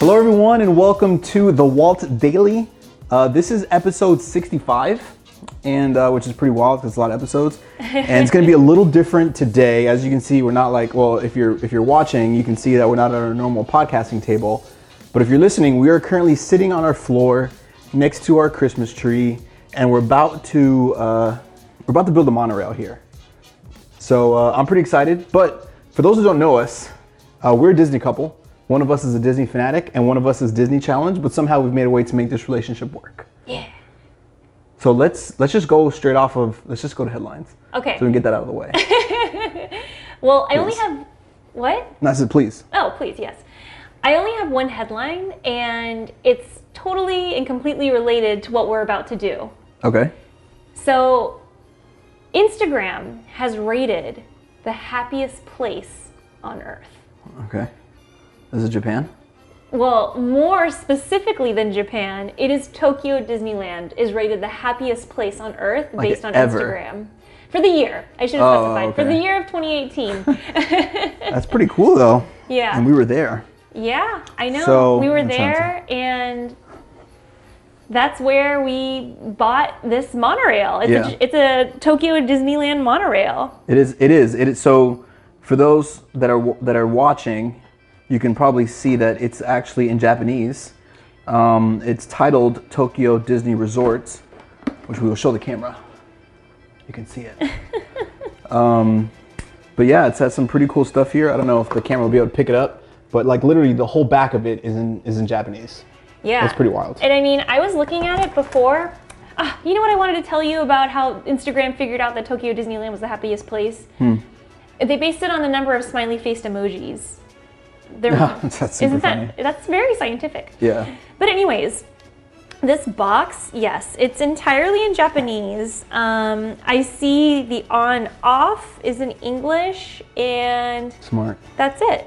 Hello, everyone, and welcome to the Walt Daily. Uh, this is episode 65, and uh, which is pretty wild because it's a lot of episodes. And it's going to be a little different today. As you can see, we're not like well, if you're if you're watching, you can see that we're not at our normal podcasting table. But if you're listening, we are currently sitting on our floor next to our Christmas tree, and we're about to uh, we're about to build a monorail here. So uh, I'm pretty excited. But for those who don't know us, uh, we're a Disney couple. One of us is a Disney fanatic, and one of us is Disney challenged. But somehow we've made a way to make this relationship work. Yeah. So let's let's just go straight off of let's just go to headlines. Okay. So we can get that out of the way. Well, I only have what? and I said, please. Oh, please, yes. I only have one headline, and it's totally and completely related to what we're about to do. Okay. So, Instagram has rated the happiest place on Earth. Okay. This it Japan. Well, more specifically than Japan, it is Tokyo Disneyland is rated the happiest place on Earth Like based on ever. Instagram. For the year, I should have Oh, specified. For the year of 2018. That's pretty cool though. Yeah. And we were there. Yeah, I know. So, we were there, and that's where we bought this monorail. It's, Yeah. a, it's a Tokyo Disneyland monorail. It is. It is. It is. So, for those that are that are watching, you can probably see that it's actually in Japanese. Um, it's titled Tokyo Disney Resorts, which we will show the camera. You can see it. um, but yeah, it's has some pretty cool stuff here. I don't know if the camera will be able to pick it up, but like literally the whole back of it is in is in Japanese. Yeah, That's pretty wild. And I mean, I was looking at it before. Ah, you know what I wanted to tell you about how Instagram figured out that Tokyo Disneyland was the happiest place? Hmm. They based it on the number of smiley faced emojis. They're, That's super isn't that that's very scientific? Yeah. But anyways, this box, yes, it's entirely in Japanese. Um, I see the on off is in English, and Smart. that's it.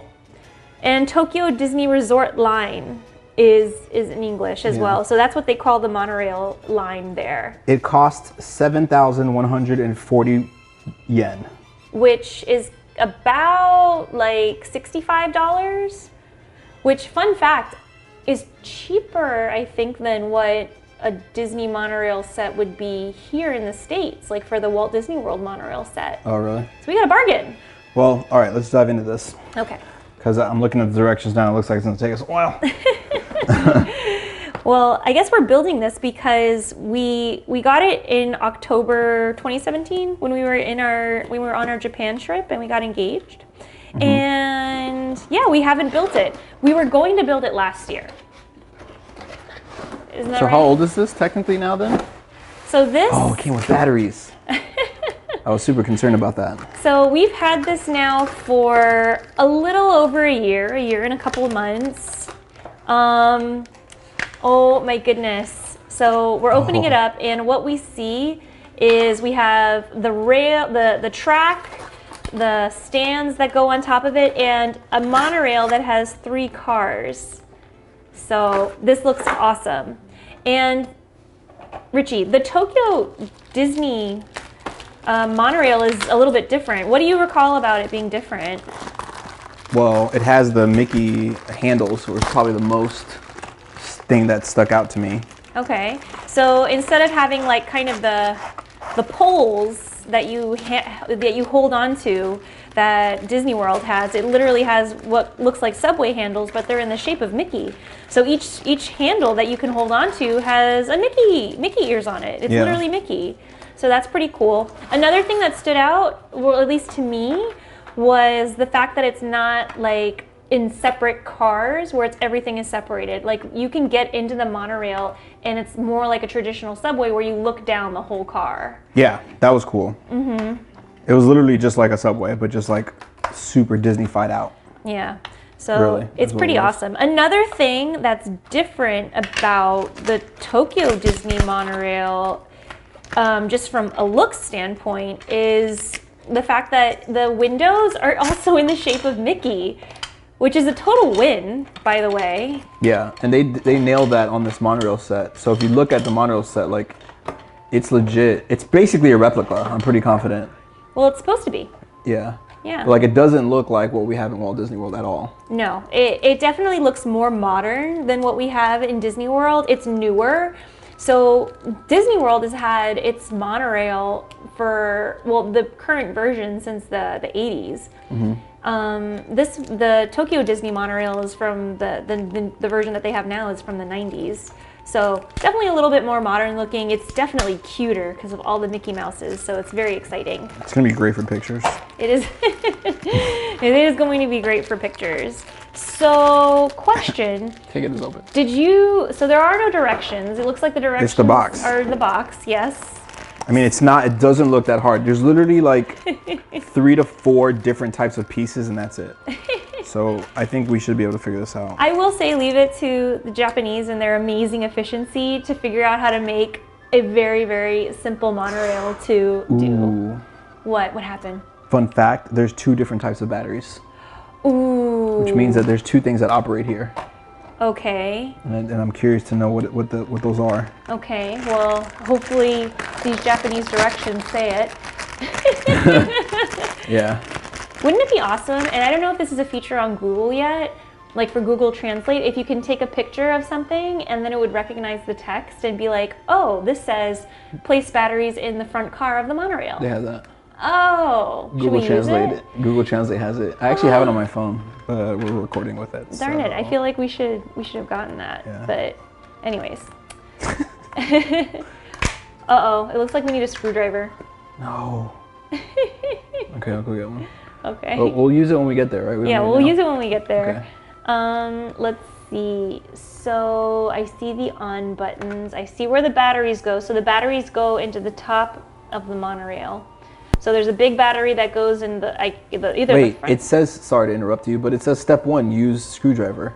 And Tokyo Disney Resort line is is in English as Yeah. well. So that's what they call the monorail line there, It costs seven thousand one hundred and forty yen. which is about like $65, which fun fact is cheaper I think than what a Disney monorail set would be here in the states, like for the Walt Disney World monorail set. Oh, really? So we got a bargain. Well, all right. Let's dive into this. Okay. Because I'm looking at the directions now. It looks like it's going to take us a while. Well, I guess we're building this because we we got it in October 2017 when we were in our we were on our Japan trip and we got engaged. And yeah, we haven't built it. We were going to build it last year. Isn't that so, right? how old is this technically now then? So this Oh, it came with batteries. I was super concerned about that. So we've had this now for a little over a year, a year and a couple of months. Um, oh my goodness. So we're opening Oh. it up and what we see is we have the rail, the, the track, the stands that go on top of it, and a monorail that has three cars. So this looks awesome. And Richie, the Tokyo Disney uh, monorail is a little bit different. What do you recall about it being different? Well, it has the Mickey handles, which was probably the most thing that stuck out to me. Okay, so instead of having like kind of the the poles that you ha- that you hold on to that Disney World has, it literally has what looks like subway handles, but they're in the shape of Mickey. So each each handle that you can hold on to has a Mickey Mickey ears on it. It's Yeah. literally Mickey. So that's pretty cool. Another thing that stood out, well, at least to me, was the fact that it's not like in separate cars where it's everything is separated. Like you can get into the monorail and it's more like a traditional subway where you look down the whole car. Yeah, that was cool. Mm-hmm. It was literally just like a subway, but just like super Disney-fied out. Yeah. So Really? it's pretty it awesome. Another thing that's different about the Tokyo Disney monorail, um, just from a look standpoint, is the fact that the windows are also in the shape of Mickey, which is a total win, by the way. Yeah, and they they nailed that on this monorail set. So if you look at the monorail set, like, it's legit. It's basically a replica. I'm pretty confident. Well, it's supposed to be. Yeah. Yeah. But, like it doesn't look like what we have in Walt Disney World at all. No, it, it definitely looks more modern than what we have in Disney World. It's newer. So Disney World has had its monorail for well the current version since the the 80s. Um, this the Tokyo Disney monorail is from the, the the the version that they have now is from the 90s. So definitely a little bit more modern looking. It's definitely cuter because of all the Mickey Mouses. So it's very exciting. It's gonna be great for pictures. It is. it is going to be great for pictures. So, question: Take it as open. Did you? So there are no directions. It looks like the directions it's the box. are the box. Yes. I mean, it's not. It doesn't look that hard. There's literally like three to four different types of pieces, and that's it. So I think we should be able to figure this out. I will say, leave it to the Japanese and their amazing efficiency to figure out how to make a very, very simple monorail to do. What? What happened? Fun fact: There's two different types of batteries, Ooh. which means that there's two things that operate here, Okay. and, and I'm curious to know what what the what those are. Okay. Well, hopefully these Japanese directions say it. Yeah. Wouldn't it be awesome? And I don't know if this is a feature on Google yet, like for Google Translate, if you can take a picture of something and then it would recognize the text and be like, oh, this says place batteries in the front car of the monorail. They have that. Oh, should Google we Translate. use it? Google Translate has it. I actually have it on my phone, but we're recording with it. Darn it! I feel like we should we should have gotten that. Yeah. But, anyways. uh oh, it looks like we need a screwdriver. No. okay, I'll go get one. Okay. But we'll use it when we get there, right? We Yeah, we'll use it when we get there. Okay. Um, let's see. So I see the on buttons. I see where the batteries go. So the batteries go into the top of the monorail. So there's a big battery that goes in the, I, the either the Wait, front. it says, sorry to interrupt you, but it says step one, use screwdriver.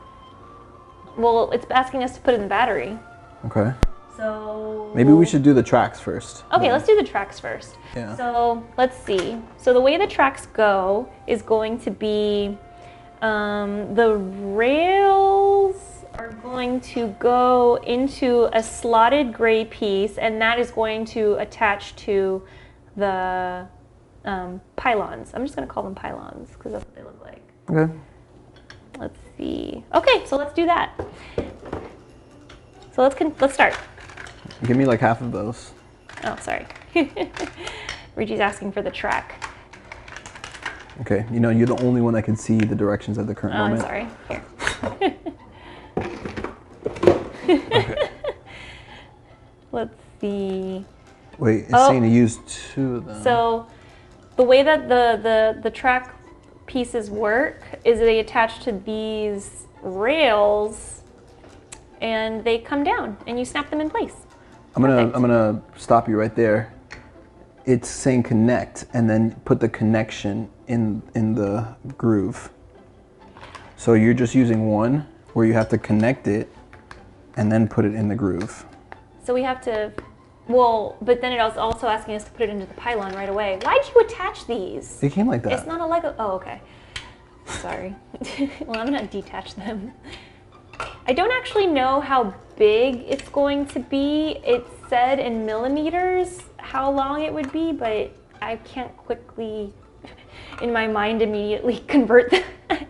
well, it's asking us to put in the battery. Okay. So Maybe we should do the tracks first. Okay, let's do the tracks first. Yeah. So let's see. So the way the tracks go is going to be um, the rails are going to go into a slotted gray piece, and that is going to attach to the um, pylons. I'm just going to call them pylons because that's what they look like. Okay. Let's see. Okay, so let's do that. So let's con- let's start. Give me like half of those. Oh, sorry. Reggie's asking for the track. Okay. You know, you're the only one that can see the directions at the current Oh, I'm moment. sorry. Here. Let's see. Wait, it's Oh. saying to use two of them. So, the way that the, the, the track pieces work is they attach to these rails and they come down and you snap them in place. I'm gonna perfect. I'm gonna stop you right there. It's saying connect and then put the connection in in the groove. So you're just using one where you have to connect it and then put it in the groove. So we have to, well, but then it was also asking us to put it into the pylon right away. Why'd you attach these? It came like that. It's not a Lego. Oh, okay. Sorry. well, I'm gonna detach them. I don't actually know how big it's going to be. It said in millimeters how long it would be, but I can't quickly, in my mind, immediately convert that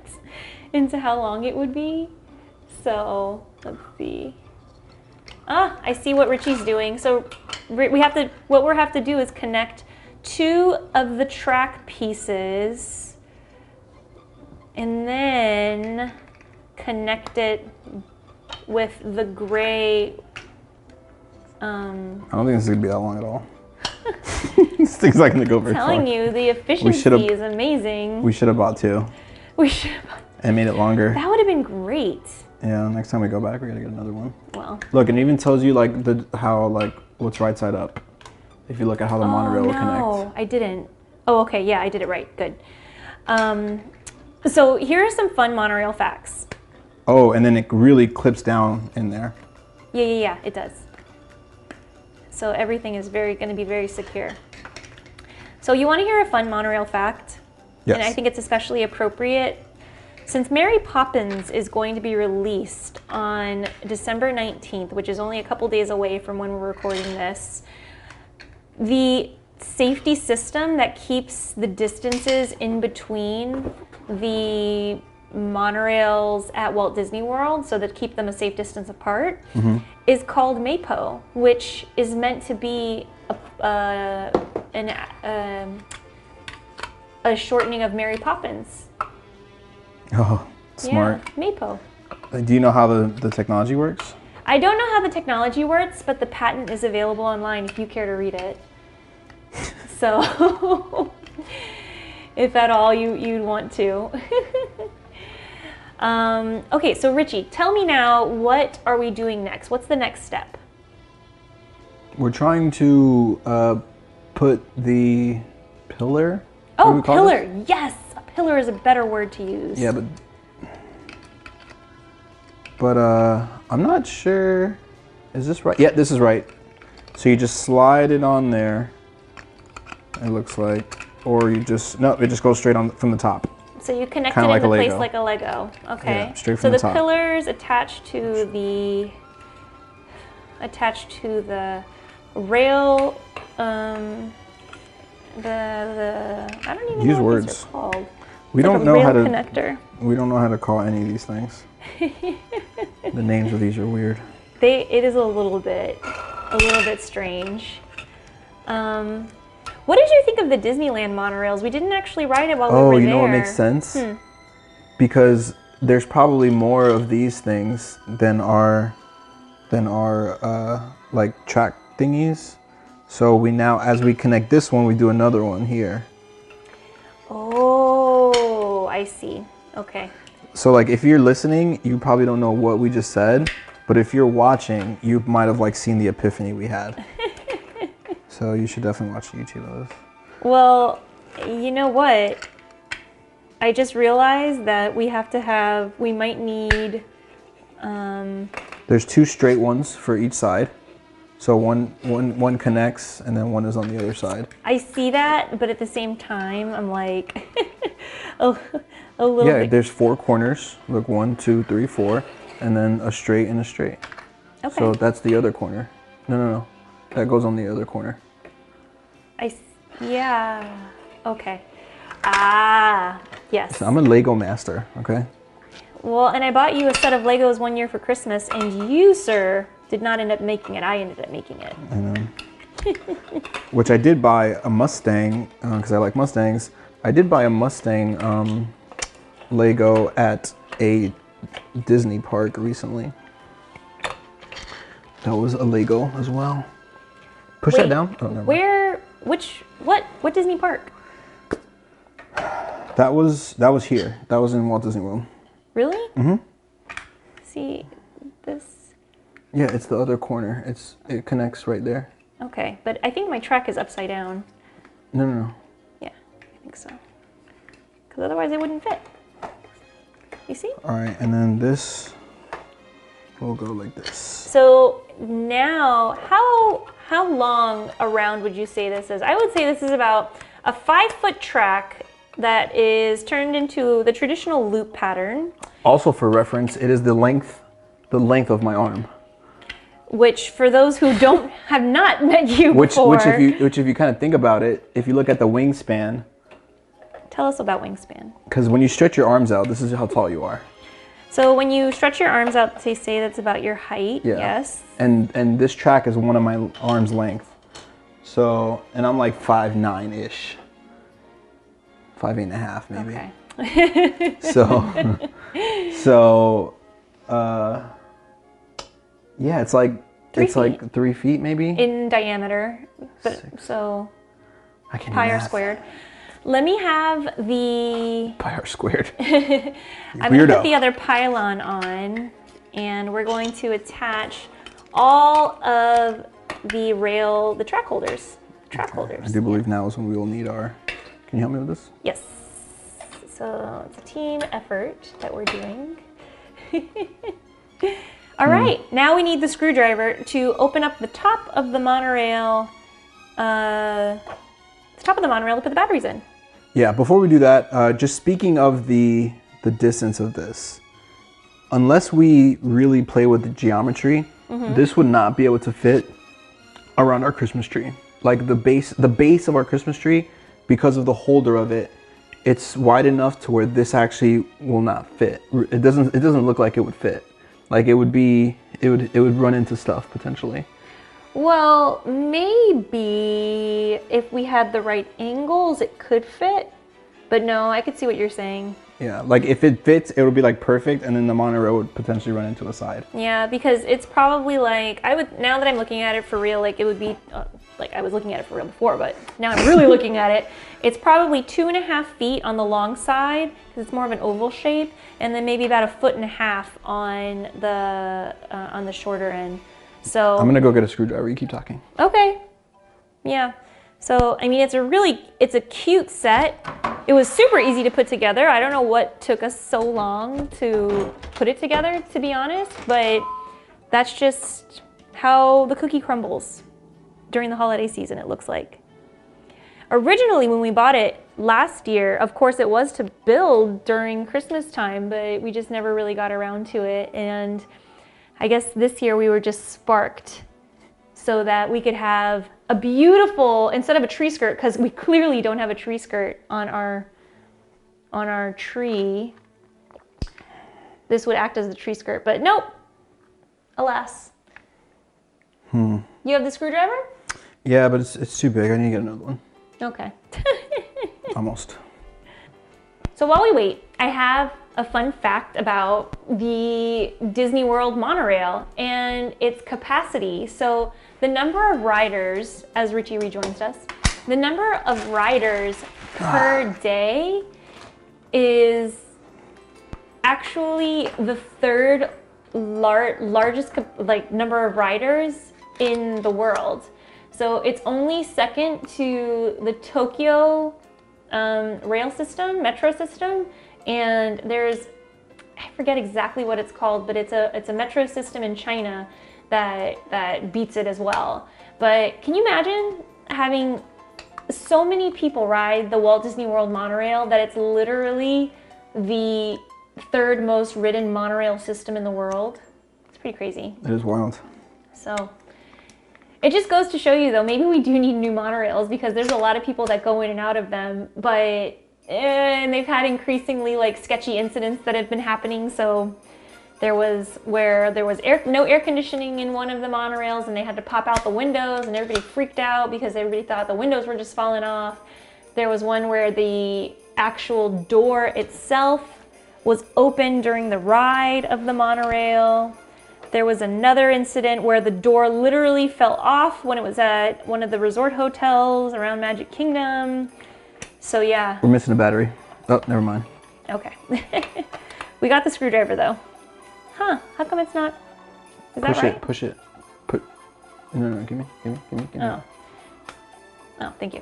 into how long it would be. So let's see. Ah, I see what Richie's doing. So we have to, what we have to do is connect two of the track pieces and then connect it with the gray. Um, I don't think this is gonna be that long at all. this thing's not gonna go very Telling far. you, the efficiency is amazing. We should have bought two We should. have. and made it longer. That would have been great. Yeah, next time we go back, we gotta get another one. Well. Look, and it even tells you like the how like what's right side up. If you look at how the monorail oh, will no, connect. I didn't. Oh, okay. Yeah, I did it right. Good. Um, so here are some fun monorail facts. Oh, and then it really clips down in there. Yeah, yeah, yeah. It does. So everything is very going to be very secure. So you want to hear a fun monorail fact? Yes. And I think it's especially appropriate since Mary Poppins is going to be released on December 19th, which is only a couple days away from when we're recording this. The safety system that keeps the distances in between the monorails at Walt Disney World, so that keep them a safe distance apart, is called MAPO, which is meant to be a, uh, an, um, a shortening of Mary Poppins. Oh, smart. Yeah, MAPO. Do you know how the, the technology works? I don't know how the technology works, but the patent is available online if you care to read it. So, if at all you, you'd want to. um, okay, so Richie, tell me now, what are we doing next? What's the next step? We're trying to uh, put the pillar. Oh, this? pillar. Yes, pillar is a better word to use. Yeah, but but uh, I'm not sure. Is this right? Yeah, this is right. So you just slide it on there. It looks like, or you just no, it just goes straight on from the top. So you connect Kinda it like into place like a Lego. Okay. Yeah, straight so from the the top. pillars attached to the attached to the rail. Um, the the I don't even Use know what these words. are called. We Like don't a know how to. connector. We don't know how to call any of these things. the names of these are weird. They it is a little bit a little bit strange. Um, what did you think of the Disneyland monorails? We didn't actually ride it while we were there. Oh, you know what makes sense? Hmm. Because there's probably more of these things than are than are uh, like track thingies. So we now, as we connect this one, we do another one here. See. Okay. So like if you're listening, you probably don't know what we just said, but if you're watching, you might have like seen the epiphany we had. so you should definitely watch YouTube of this. Well, you know what? I just realized that we have to have, we might need, um, There's two straight ones for each side. So one one one connects and then one is on the other side. I see that, but at the same time, I'm like, a, a little Yeah, bit. there's four corners. Look, one, two, three, four, and then a straight and a straight. Okay. So that's the other corner. No, no, no. That goes on the other corner. I, yeah. Okay. Ah, yes. I'm a Lego master, okay? Well, and I bought you a set of Legos one year for Christmas, and you, sir, did not end up making it. I ended up making it. Which I did buy a Mustang because I like Mustangs. I did buy a Mustang um, Lego at a Disney park recently. That was a Lego as well. Push Wait, that down. Oh. Where? Which? What? What Disney park? That was that was here. That was in Walt Disney World. Really? Mm-hmm. See, this. Yeah, it's the other corner. It's it connects right there. Okay, but I think my track is upside down. No, no, no. Yeah, I think so. Because otherwise it wouldn't fit. You see? All right, and then this will go like this. So now, how how long around would you say this is? I would say this is about a five foot track that is turned into the traditional loop pattern, Also, for reference, it is the length, the length of my arm. Which for those who don't have not met you Which, before, which, if you, which, if you kind of think about it, if you look at the wingspan, tell us about wingspan. because when you stretch your arms out, this is how tall you are. So when you stretch your arms out, they say that's about your height. Yeah. Yes. And and this track is one of my arm's length. So, and I'm like five nine ish, five eight and a half maybe. Okay. So, so, uh, yeah, it's like Three it's like three feet maybe. in diameter, but so I can pi r squared. Let me have the. Pi r squared. I'm gonna put the other pylon on, and we're going to attach all of the rail, the track holders. Track I holders. do believe now is when we will need our. Can you help me with this? Yes. So it's a team effort that we're doing. All right, now we need the screwdriver to open up the top of the monorail, uh, the top of the monorail to put the batteries in. Yeah. Before we do that, uh, just speaking of the the distance of this, unless we really play with the geometry, Mm-hmm. this would not be able to fit around our Christmas tree. Like the base, the base of our Christmas tree, because of the holder of it, it's wide enough to where this actually will not fit. It doesn't. It doesn't look like it would fit. Like it would be. It would. It would run into stuff potentially. Well, maybe if we had the right angles, it could fit. But no, I could see what you're saying. Yeah. Like if it fits, it would be like perfect, and then the monorail would potentially run into a side. Yeah, because it's probably like I would now that I'm looking at it for real, like it would be uh, like I was looking at it for real before, but now I'm really looking at it. It's probably two and a half feet on the long side because it's more of an oval shape, and then maybe about a foot and a half on the uh, on the shorter end. So I'm gonna go get a screwdriver. You keep talking. Okay. Yeah. So, I mean, it's a really, it's a cute set. It was super easy to put together. I don't know what took us so long to put it together, to be honest, but that's just how the cookie crumbles during the holiday season, it looks like. Originally, when we bought it last year, of course, it was to build during Christmas time, but we just never really got around to it. And I guess this year we were just sparked so that we could have a beautiful instead of a tree skirt because we clearly don't have a tree skirt on our on our tree this would act as the tree skirt but nope alas Hmm. you have the screwdriver Yeah, but it's, it's too big. I need to get another one. okay Almost. So while we wait, I have a fun fact about the Disney World monorail and its capacity. So the number of riders, as Richie rejoins us, the number of riders per day is actually the third lar- largest like number of riders in the world. So it's only second to the Tokyo um, rail system, metro system, and there's I forget exactly what it's called, but it's a it's a metro system in China that that beats it as well. But can you imagine having so many people ride the Walt Disney World monorail that it's literally the third most ridden monorail system in the world? It's pretty crazy. It is wild. So it just goes to show you, though, maybe we do need new monorails because there's a lot of people that go in and out of them, but Eh, and they've had increasingly like sketchy incidents that have been happening. So there was where there was air, no air conditioning in one of the monorails, and they had to pop out the windows, and everybody freaked out because everybody thought the windows were just falling off. There was one where the actual door itself was open during the ride of the monorail. There was another incident where the door literally fell off when it was at one of the resort hotels around Magic Kingdom. So, yeah, We're missing a battery. Oh, never mind. okay. we got the screwdriver though. Huh, how come it's not? Is that Push it. Push it. Put. No, no, give me, give me, give me, give me. Oh. Oh, thank you.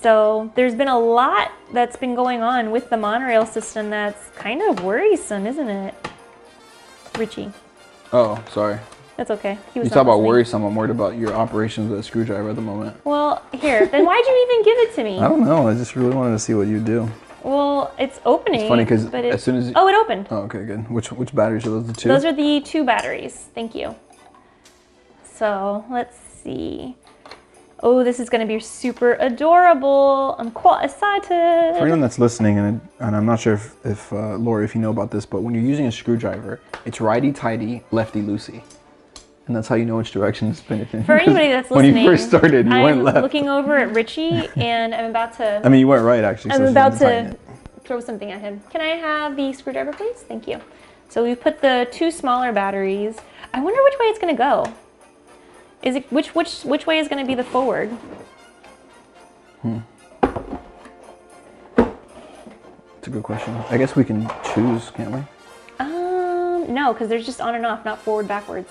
So there's been a lot that's been going on with the monorail system that's kind of worrisome, isn't it? Richie, Oh, sorry. That's okay. He was You talk about listening. worrisome. I'm worried about your operations with a screwdriver at the moment. Well, here, then why'd you even give it to me? I don't know. I just really wanted to see what you do. Well, it's opening. It's funny 'cause but it- as soon as you- oh, it opened. Oh, okay, good. Which which batteries are those? The two. Those are the two batteries. Thank you. So let's see. Oh, this is going to be super adorable. I'm quite excited. For anyone that's listening, and, and I'm not sure if, if uh, Lori, if you know about this, but when you're using a screwdriver, it's righty tighty, lefty loosey, and that's how you know which direction to spin it in. For anybody that's listening, when you first started, you I'm went left. looking over at Richie and I'm about to. I mean, you went right actually. I'm it's about to throw something at him. Can I have the screwdriver, please? Thank you. So we put the two smaller batteries. I wonder which way it's going to go. Is it which which which way is going to be the forward? Hmm. It's a good question. I guess we can choose, can't we? Um, no, because there's just on and off, not forward backwards.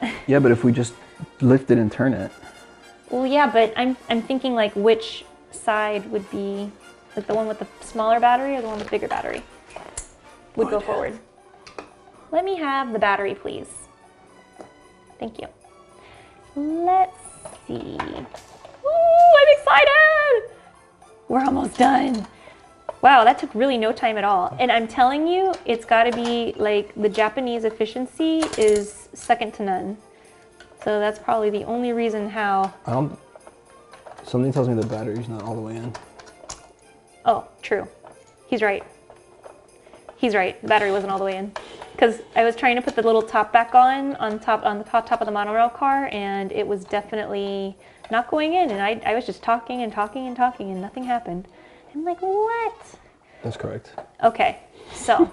Yeah, but if we just lift it and turn it. Well, yeah, but I'm I'm thinking like which side would be like the one with the smaller battery or the one with the bigger battery would go forward. Let me have the battery, please. Thank you. Let's see. Ooh, I'm excited! We're almost done. Wow, that took really no time at all. And I'm telling you, it's got to be like the Japanese efficiency is second to none. So that's probably the only reason how I don't. Something tells me the battery's not all the way in. Oh, true. He's right. He's right. The battery wasn't all the way in. Because I was trying to put the little top back on on top on the top, top of the monorail car, and it was definitely not going in. And I, I was just talking and talking and talking, and nothing happened. I'm like, what? That's correct. Okay, so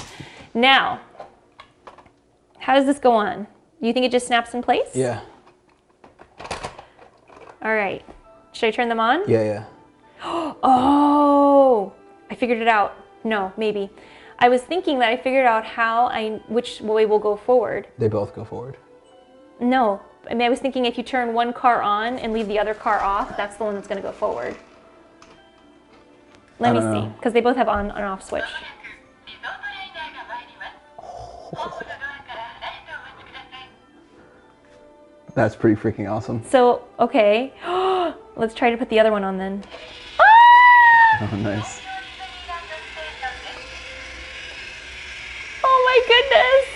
now, how does this go on? You think it just snaps in place? Yeah. All right. Should I turn them on? Yeah, yeah. Oh, I figured it out. No, maybe. I was thinking that I figured out how I which way will go forward. They both go forward. No, I mean I was thinking if you turn one car on and leave the other car off, that's the one that's going to go forward. Let me don't see, because they both have on and off switch. That's pretty freaking awesome. So okay, let's try to put the other one on then. Ah! Oh, nice. Oh my goodness!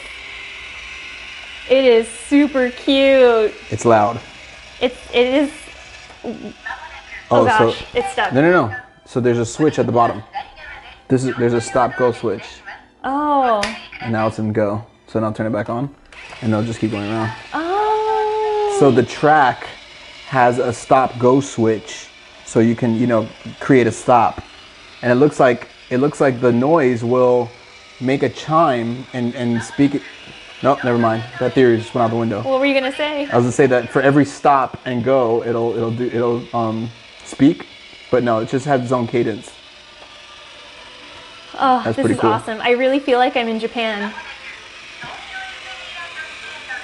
It is super cute. It's loud. It's it is. Oh, gosh, so it's stuck. no, no, no. So there's a switch at the bottom. This is there's a stop go switch, Oh. and now it's in go. So now I'll turn it back on, and they'll just keep going around. Oh. So the track has a stop go switch, so you can you know create a stop, and it looks like it looks like the noise will make a chime and and speak it. No, never mind. That theory just went out the window. What were you gonna say? I was gonna say that for every stop and go, it'll it'll do it'll um speak, but no, it just has its own cadence. Oh, That's this is cool. awesome. I really feel like I'm in Japan.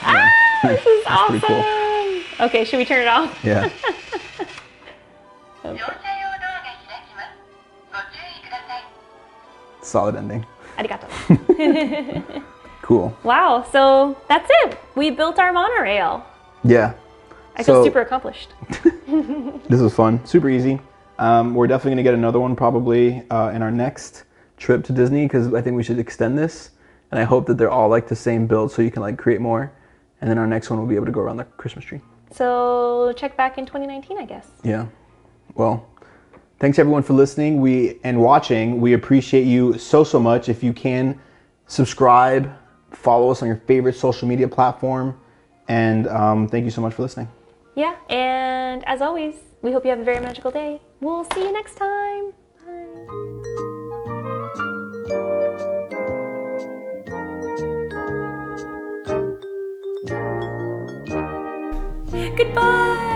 Ah, this is pretty cool. Okay, should we turn it off? Yeah. okay. Solid ending. Arigato. cool. Wow, so that's it. We built our monorail. Yeah. I so, feel super accomplished. this was fun, super easy. Um, we're definitely going to get another one probably uh, in our next trip to Disney because I think we should extend this. And I hope that they're all like the same build so you can like create more. And then our next one will be able to go around the Christmas tree. So check back in 2019, I guess. Yeah. Well, thanks everyone for listening. We and watching. We appreciate you so so much. If you can, subscribe, follow us on your favorite social media platform, and um, thank you so much for listening. Yeah, and as always, we hope you have a very magical day. We'll see you next time. Bye. Goodbye.